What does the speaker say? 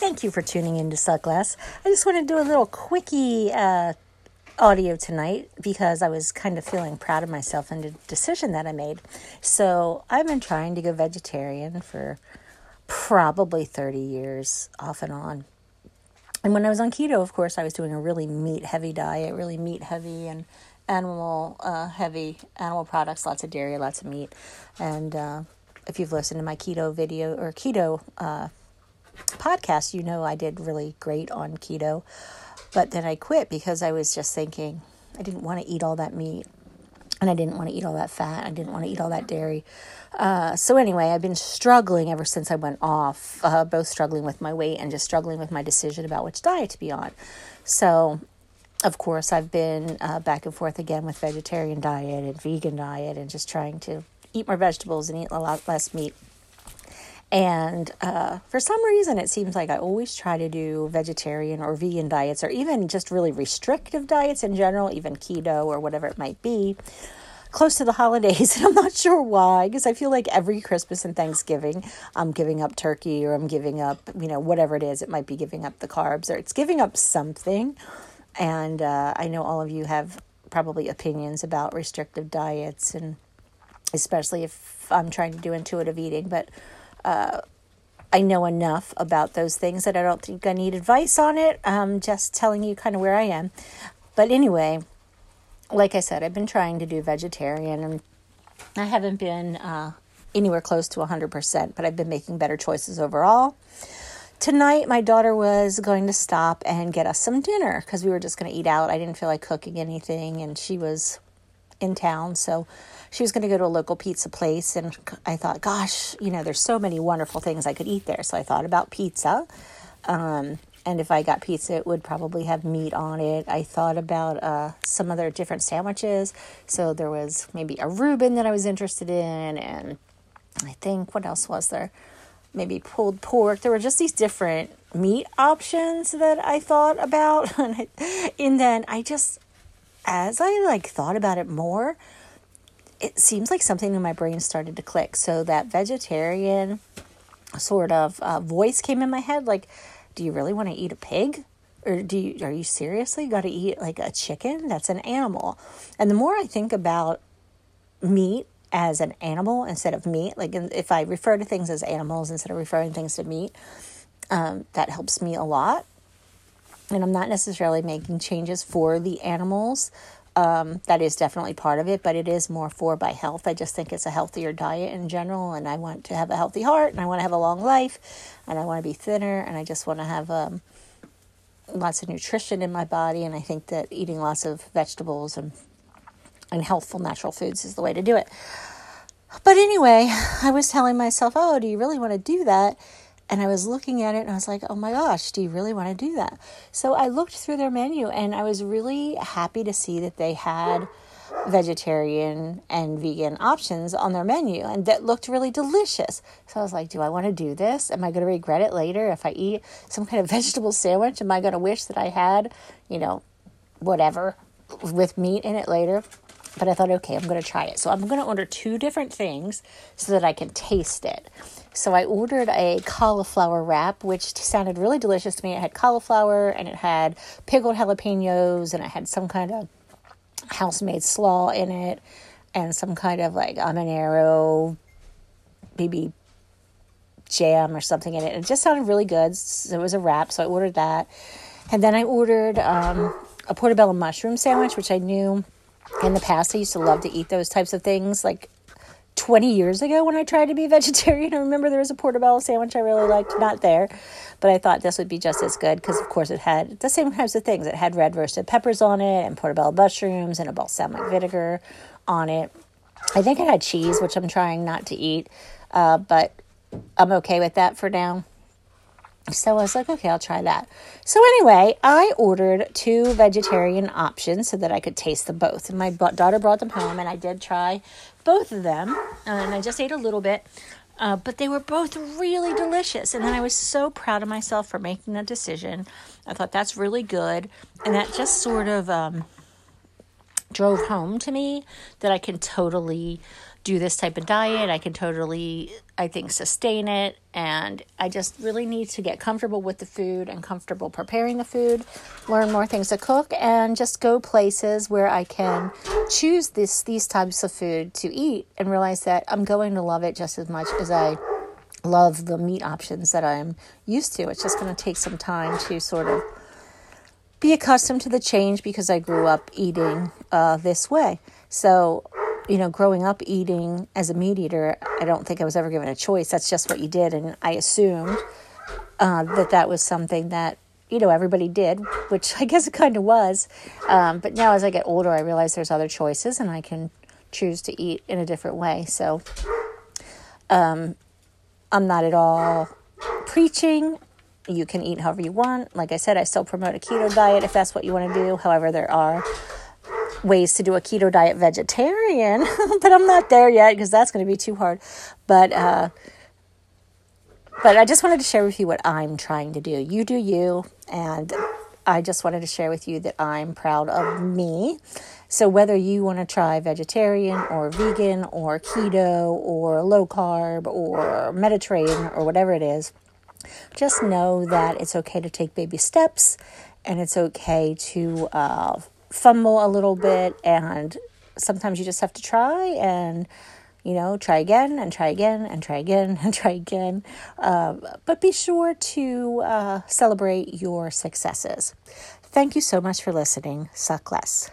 Thank you for tuning in to Suck Less. I just want to do a little quickie uh, audio tonight because I was kind of feeling proud of myself and the decision that I made. So I've been trying to go vegetarian for probably 30 years off and on. And when I was on keto, of course, I was doing a really meat heavy diet, really meat heavy and animal uh, heavy animal products, lots of dairy, lots of meat. And uh, if you've listened to my keto video or keto uh, podcast, you know I did really great on keto. But then I quit because I was just thinking I didn't want to eat all that meat and I didn't want to eat all that fat. I didn't want to eat all that dairy. Uh, so, anyway, I've been struggling ever since I went off, uh, both struggling with my weight and just struggling with my decision about which diet to be on. So, of course, I've been uh, back and forth again with vegetarian diet and vegan diet and just trying to eat more vegetables and eat a lot less meat. And uh, for some reason, it seems like I always try to do vegetarian or vegan diets, or even just really restrictive diets in general, even keto or whatever it might be, close to the holidays. And I'm not sure why, because I feel like every Christmas and Thanksgiving, I'm giving up turkey or I'm giving up, you know, whatever it is. It might be giving up the carbs or it's giving up something. And uh, I know all of you have probably opinions about restrictive diets, and especially if I'm trying to do intuitive eating, but uh, I know enough about those things that I don't think I need advice on it. I'm just telling you kind of where I am. But anyway, like I said, I've been trying to do vegetarian and I haven't been uh, anywhere close to 100%, but I've been making better choices overall. Tonight, my daughter was going to stop and get us some dinner because we were just going to eat out. I didn't feel like cooking anything, and she was in town. So she was going to go to a local pizza place. And I thought, gosh, you know, there's so many wonderful things I could eat there. So I thought about pizza. Um, and if I got pizza, it would probably have meat on it. I thought about uh, some other different sandwiches. So there was maybe a Reuben that I was interested in. And I think, what else was there? Maybe pulled pork. There were just these different meat options that I thought about. and then I just, as I like thought about it more, it seems like something in my brain started to click. So that vegetarian sort of uh, voice came in my head like, do you really want to eat a pig? Or do you, are you seriously got to eat like a chicken? That's an animal. And the more I think about meat as an animal instead of meat, like if I refer to things as animals instead of referring things to meat, um, that helps me a lot and I'm not necessarily making changes for the animals. Um, that is definitely part of it, but it is more for by health. I just think it's a healthier diet in general, and I want to have a healthy heart, and I want to have a long life, and I want to be thinner, and I just want to have um, lots of nutrition in my body. And I think that eating lots of vegetables and and healthful natural foods is the way to do it. But anyway, I was telling myself, "Oh, do you really want to do that?" And I was looking at it and I was like, oh my gosh, do you really want to do that? So I looked through their menu and I was really happy to see that they had vegetarian and vegan options on their menu and that looked really delicious. So I was like, do I want to do this? Am I going to regret it later if I eat some kind of vegetable sandwich? Am I going to wish that I had, you know, whatever with meat in it later? But I thought, okay, I'm going to try it. So I'm going to order two different things so that I can taste it. So I ordered a cauliflower wrap, which sounded really delicious to me. It had cauliflower and it had pickled jalapenos and it had some kind of house made slaw in it and some kind of like habanero, maybe jam or something in it. It just sounded really good. So it was a wrap, so I ordered that. And then I ordered um, a portobello mushroom sandwich, which I knew in the past I used to love to eat those types of things. Like 20 years ago when I tried to be vegetarian. I remember there was a portobello sandwich I really liked, not there, but I thought this would be just as good because, of course, it had the same kinds of things. It had red roasted peppers on it, and portobello mushrooms, and a balsamic vinegar on it. I think it had cheese, which I'm trying not to eat, uh, but I'm okay with that for now. So I was like, okay, I'll try that. So anyway, I ordered two vegetarian options so that I could taste them both. And my daughter brought them home, and I did try both of them, and I just ate a little bit. Uh, but they were both really delicious. And then I was so proud of myself for making that decision. I thought that's really good. And that just sort of um, drove home to me that I can totally do this type of diet. I can totally, I think, sustain it. And I just really need to get comfortable with the food and comfortable preparing the food, learn more things to cook, and just go places where I can choose this these types of food to eat and realize that I'm going to love it just as much as I love the meat options that I'm used to. It's just going to take some time to sort of be accustomed to the change because I grew up eating uh, this way. So, you know, growing up eating as a meat eater, I don't think I was ever given a choice. That's just what you did. And I assumed uh, that that was something that, you know, everybody did, which I guess it kind of was. Um, but now as I get older, I realize there's other choices and I can choose to eat in a different way. So, um, I'm not at all preaching. You can eat however you want. Like I said, I still promote a keto diet if that's what you want to do. However, there are ways to do a keto diet vegetarian, but I'm not there yet because that's going to be too hard. But uh, but I just wanted to share with you what I'm trying to do. You do you, and I just wanted to share with you that I'm proud of me so, whether you want to try vegetarian or vegan or keto or low carb or Mediterranean or whatever it is, just know that it's okay to take baby steps and it's okay to uh, fumble a little bit. And sometimes you just have to try and you know, try again and try again and try again and try again. Uh, but be sure to uh, celebrate your successes. Thank you so much for listening. Suck less.